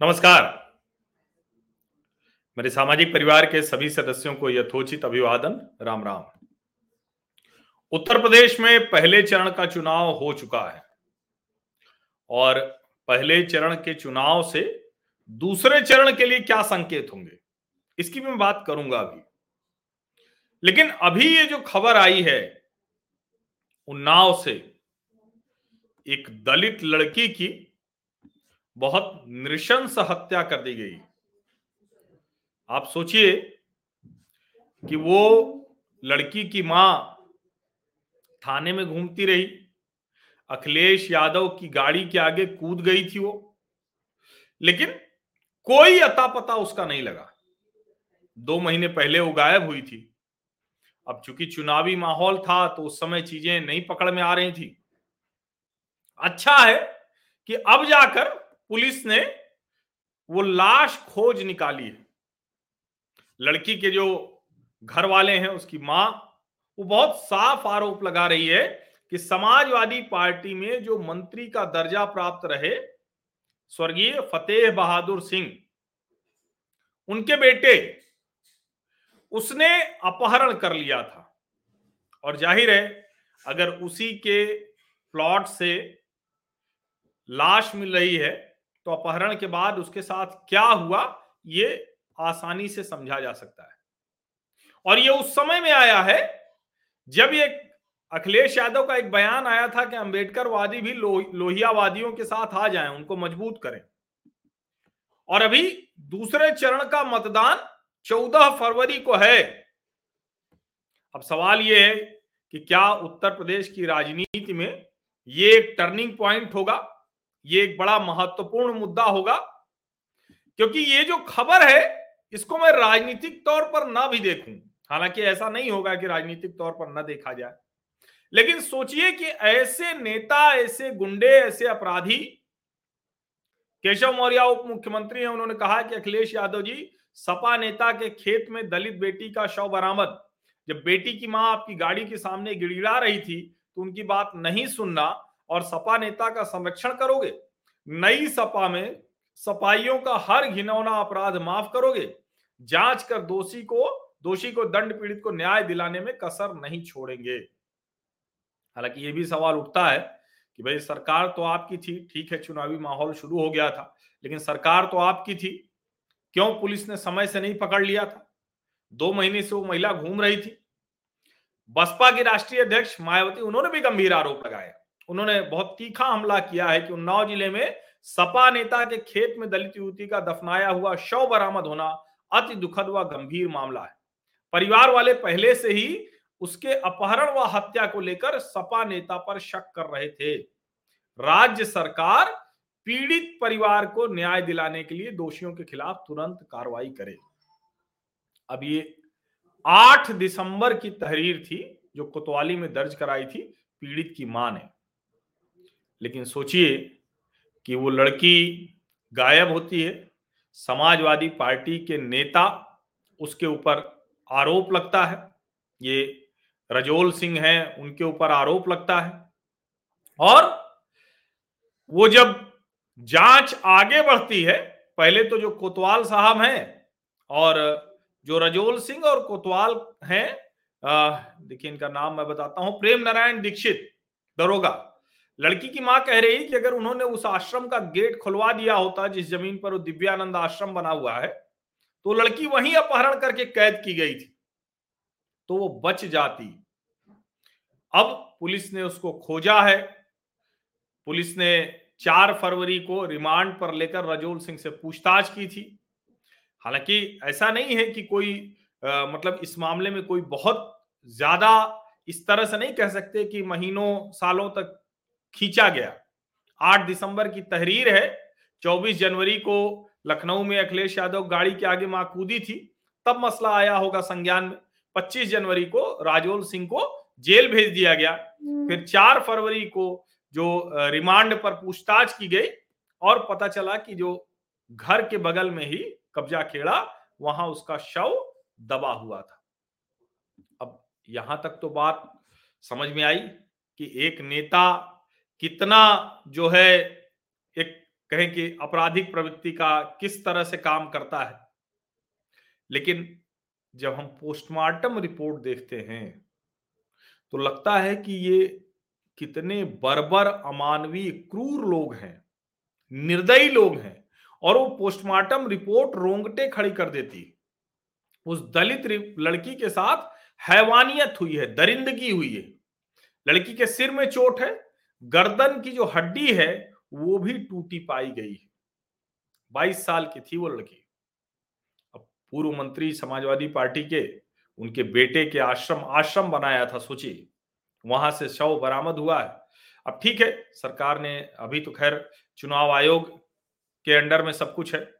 नमस्कार। मेरे सामाजिक परिवार के सभी सदस्यों को यथोचित अभिवादन। राम राम। उत्तर प्रदेश में पहले चरण का चुनाव हो चुका है और पहले चरण के चुनाव से दूसरे चरण के लिए क्या संकेत होंगे, इसकी मैं बात करूँगा अभी। लेकिन अभी ये जो खबर आई है, उन्नाव से एक दलित लड़की की बहुत नृशंस हत्या कर दी गई। आप सोचिए कि वो लड़की की माँ थाने में घूमती रही, अखिलेश यादव की गाड़ी के आगे कूद गई थी वो, लेकिन कोई अता पता उसका नहीं लगा। दो महीने पहले वो गायब हुई थी। अब चूँकि चुनावी माहौल था तो उस समय चीज़ें नहीं पकड़ में आ रही थी। अच्छा है कि अब जाकर पुलिस ने वो लाश खोज निकाली है। लड़की के जो घर वाले हैं, उसकी माँ, वो बहुत साफ़ आरोप लगा रही है कि समाजवादी पार्टी में जो मंत्री का दर्जा प्राप्त रहे, स्वर्गीय फतेह बहादुर सिंह, उनके बेटे, उसने अपहरण कर लिया था। और ज़ाहिर है, अगर उसी के प्लॉट से लाश मिल रही है तो अपहरण के बाद उसके साथ क्या हुआ ये आसानी से समझा जा सकता है। और ये उस समय में आया है जब ये अखिलेश यादव का एक बयान आया था कि अंबेडकर वादी भी लो, लोहियावादियों के साथ आ जाएँ उनको मज़बूत करें। और अभी दूसरे चरण का मतदान 14 फरवरी को है। अब सवाल यह है कि क्या उत्तर प्रदेश की राजनीति में ये एक टर्निंग पॉइंट होगा? ये एक बड़ा महत्वपूर्ण मुद्दा होगा, क्योंकि ये जो खबर है, इसको मैं राजनीतिक तौर पर ना भी देखूँ। हालाँकि ऐसा नहीं होगा कि राजनीतिक तौर पर न देखा जाए। लेकिन सोचिए कि ऐसे नेता, ऐसे गुंडे, ऐसे अपराधी, केशव मौर्य उप मुख्यमंत्री हैं, उन्होंने कहा कि अखिलेश यादव जी, सपा नेता के खेत में दलित बेटी का शव बरामद। जब बेटी की माँ आपकी गाड़ी के सामने गिड़गिड़ा रही थी तो उनकी बात नहीं सुनना और सपा नेता का संरक्षण करोगे? नई सपा में सपाइयों का हर घिनौना अपराध माफ़ करोगे? जाँच कर दोषी को दोषी को दंड पीड़ित को न्याय दिलाने में कसर नहीं छोड़ेंगे। हालाँकि ये भी सवाल उठता है कि भाई, सरकार तो आपकी थी, ठीक है, चुनावी माहौल शुरू हो गया था, लेकिन सरकार तो आपकी थी। क्यों पुलिस ने समय से नहीं पकड़ लिया था? दो महीने से वो महिला घूम रही थी। बसपा की राष्ट्रीय अध्यक्ष मायावती, उन्होंने भी गंभीर आरोप लगाया। उन्होंने बहुत तीखा हमला किया है कि उन्नाव ज़िले में सपा नेता के खेत में दलित युवती का दफनाया हुआ शव बरामद होना अति दुखद व गंभीर मामला है। परिवार वाले पहले से ही उसके अपहरण व हत्या को लेकर सपा नेता पर शक कर रहे थे। राज्य सरकार पीड़ित परिवार को न्याय दिलाने के लिए दोषियों के खिलाफ तुरंत कार्रवाई करे। अब ये 8 दिसंबर की तहरीर थी जो कोतवाली में दर्ज कराई थी, पीड़ित की माँ ने। लेकिन सोचिए कि वो लड़की गायब होती है, समाजवादी पार्टी के नेता उसके ऊपर आरोप लगता है, ये रजोल सिंह हैं, उनके ऊपर आरोप लगता है। और वो जब जाँच आगे बढ़ती है, पहले तो जो कोतवाल साहब हैं और जो रजोल सिंह और कोतवाल हैं देखिए इनका नाम मैं बताता हूँ प्रेम नारायण दीक्षित, दरोगा। लड़की की माँ कह रही कि अगर उन्होंने उस आश्रम का गेट खुलवा दिया होता जिस ज़मीन पर वो दिव्यानंद आश्रम बना हुआ है तो लड़की वहीं अपहरण करके कैद की गई थी तो वो बच जाती। अब पुलिस ने उसको खोजा है। पुलिस ने चार फरवरी को रिमांड पर लेकर रजोल सिंह से पूछताछ की थी। हालाँकि ऐसा नहीं है कि कोई आ, मतलब इस मामले में कोई बहुत ज़्यादा इस तरह से नहीं कह सकते कि महीनों सालों तक खींचा गया। आठ दिसंबर की तहरीर है। चौबीस जनवरी को लखनऊ में अखिलेश यादव गाड़ी के आगे माँ कूदी थी। तब मसला आया होगा संज्ञान में। 25 जनवरी को राजोल सिंह को जेल भेज दिया गया। फिर चार फरवरी को जो रिमांड पर पूछताछ की गई और पता चला कि जो घर के बगल में ही कब्जा खेड़ा वहाँ उसका शव दबा हुआ था। अब यहाँ तक तो बात समझ में आई कि एक नेता कितना जो है एक कहें कि आपराधिक प्रवृत्ति का किस तरह से काम करता है। लेकिन जब हम पोस्टमार्टम रिपोर्ट देखते हैं तो लगता है कि ये कितने बर्बर, अमानवीय, क्रूर लोग हैं, निर्दयी लोग हैं और वो पोस्टमार्टम रिपोर्ट रोंगटे खड़ी कर देती उस दलित लड़की के साथ हैवानियत हुई है, दरिंदगी हुई है। लड़की के सिर में चोट है गर्दन की जो हड्डी है, वो भी टूटी पाई गई है। बाईस साल की थी वो लड़की। अब पूर्व मंत्री समाजवादी पार्टी के, उनके बेटे के आश्रम आश्रम बनाया था सोचिए वहाँ से शव बरामद हुआ है। अब ठीक है, सरकार ने अभी तो खैर चुनाव आयोग के अंडर में सब कुछ है।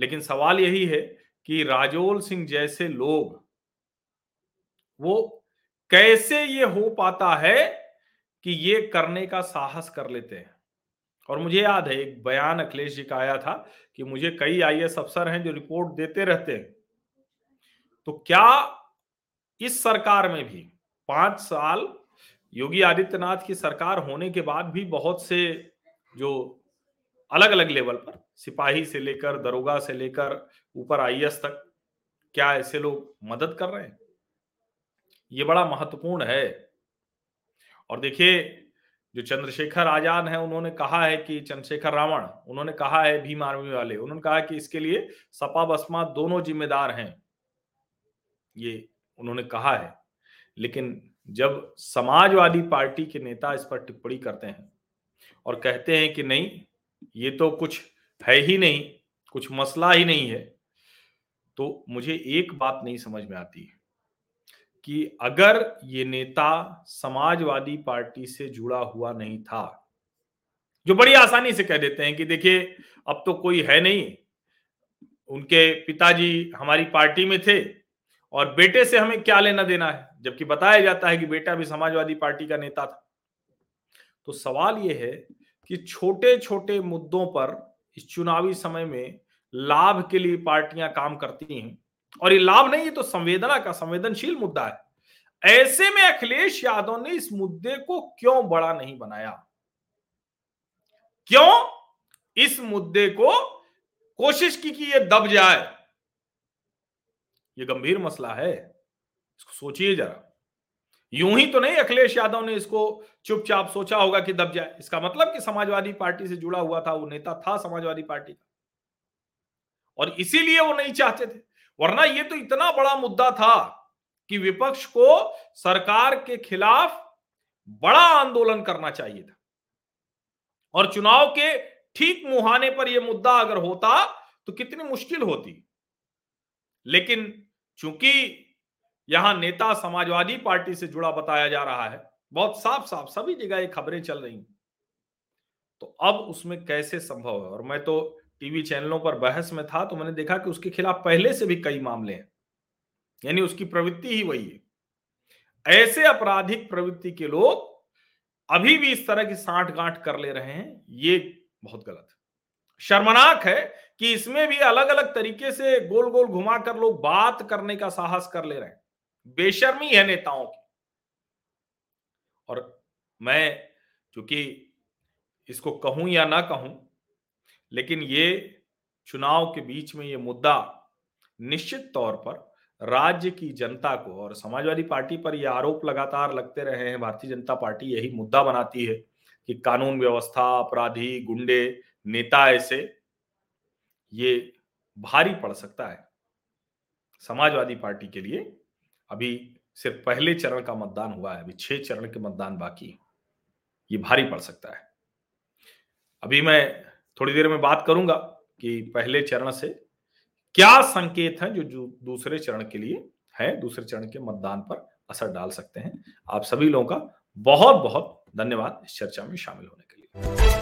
लेकिन सवाल यही है कि राजोल सिंह जैसे लोग, वो कैसे ये हो पाता है कि ये करने का साहस कर लेते हैं। और मुझे याद है, एक बयान अखिलेश जी का आया था कि मुझे कई आईएएस अफसर हैं जो रिपोर्ट देते रहते हैं। तो क्या इस सरकार में भी पाँच साल योगी आदित्यनाथ की सरकार होने के बाद भी बहुत से जो अलग अलग लेवल पर, सिपाही से लेकर, दरोगा से लेकर, ऊपर आईएएस तक, क्या ऐसे लोग मदद कर रहे हैं? ये बड़ा महत्वपूर्ण है। और देखिए, जो चंद्रशेखर आज़ाद है, उन्होंने कहा है कि चंद्रशेखर रावण, उन्होंने कहा है भीम आर्मी वाले, उन्होंने कहा कि इसके लिए सपा बसमा दोनों जिम्मेदार हैं। ये उन्होंने कहा है। लेकिन जब समाजवादी पार्टी के नेता इस पर टिप्पणी करते हैं और कहते हैं कि नहीं, ये तो कुछ है ही नहीं, कुछ मसला ही नहीं है तो मुझे एक बात नहीं समझ में आती। कि अगर ये नेता समाजवादी पार्टी से जुड़ा हुआ नहीं था, जो बड़ी आसानी से कह देते हैं कि देखिए, अब तो कोई है नहीं। उनके पिताजी हमारी पार्टी में थे और बेटे से हमें क्या लेना देना है? जबकि बताया जाता है कि बेटा भी समाजवादी पार्टी का नेता था। तो सवाल यह है कि छोटे छोटे मुद्दों पर इस चुनावी समय में लाभ के लिए पार्टियाँ काम करती हैं। और ये लाभ नहीं ये तो संवेदना का, संवेदनशील मुद्दा है। ऐसे में अखिलेश यादव ने इस मुद्दे को क्यों बड़ा नहीं बनाया? क्यों इस मुद्दे को कोशिश की कि ये दब जाए? ये गंभीर मसला है। इसको सोचिए जरा। यूँ ही तो नहीं अखिलेश यादव ने इसको चुपचाप सोचा होगा कि दब जाए। इसका मतलब कि समाजवादी पार्टी से जुड़ा हुआ था, वो नेता था समाजवादी पार्टी का। और इसीलिए वो नहीं चाहते थे। वरना ये तो इतना बड़ा मुद्दा था कि विपक्ष को सरकार के खिलाफ बड़ा आंदोलन करना चाहिए था। और चुनाव के ठीक मुहाने पर यह मुद्दा अगर होता तो कितनी मुश्किल होती। लेकिन चूँकि यहाँ नेता समाजवादी पार्टी से जुड़ा बताया जा रहा है, बहुत साफ़ साफ़ सभी जगह ये खबरें चल रही तो अब उसमें कैसे संभव है? और मैं तो टीवी चैनलों पर बहस में था तो मैंने देखा कि उसके खिलाफ पहले से भी कई मामले हैं। यानी उसकी प्रवृत्ति ही वही है। ऐसे आपराधिक प्रवृत्ति के लोग अभी भी इस तरह की साठ गांठ कर ले रहे हैं, ये बहुत गलत है। शर्मनाक है कि इसमें भी अलग अलग तरीके से गोल गोल घुमाकर लोग बात करने का साहस कर ले रहे हैं। बेशर्मी है नेताओं की। और मैं, चूँकि इसको कहूँ या ना कहूँ लेकिन ये चुनाव के बीच में ये मुद्दा निश्चित तौर पर राज्य की जनता को और समाजवादी पार्टी पर ये आरोप लगातार लगते रहे हैं। भारतीय जनता पार्टी यही मुद्दा बनाती है कि कानून व्यवस्था, अपराधी, गुंडे, नेता ऐसे ये भारी पड़ सकता है। समाजवादी पार्टी के लिए अभी सिर्फ़ पहले चरण का मतदान हुआ है, अभी छह चरण के मतदान बाकी ये भारी पड़ सकता है। अभी मैं थोड़ी देर में बात करूँगा कि पहले चरण से क्या संकेत है जो, जो दूसरे चरण के लिए है दूसरे चरण के मतदान पर असर डाल सकते हैं। आप सभी लोगों का बहुत बहुत धन्यवाद इस चर्चा में शामिल होने के लिए।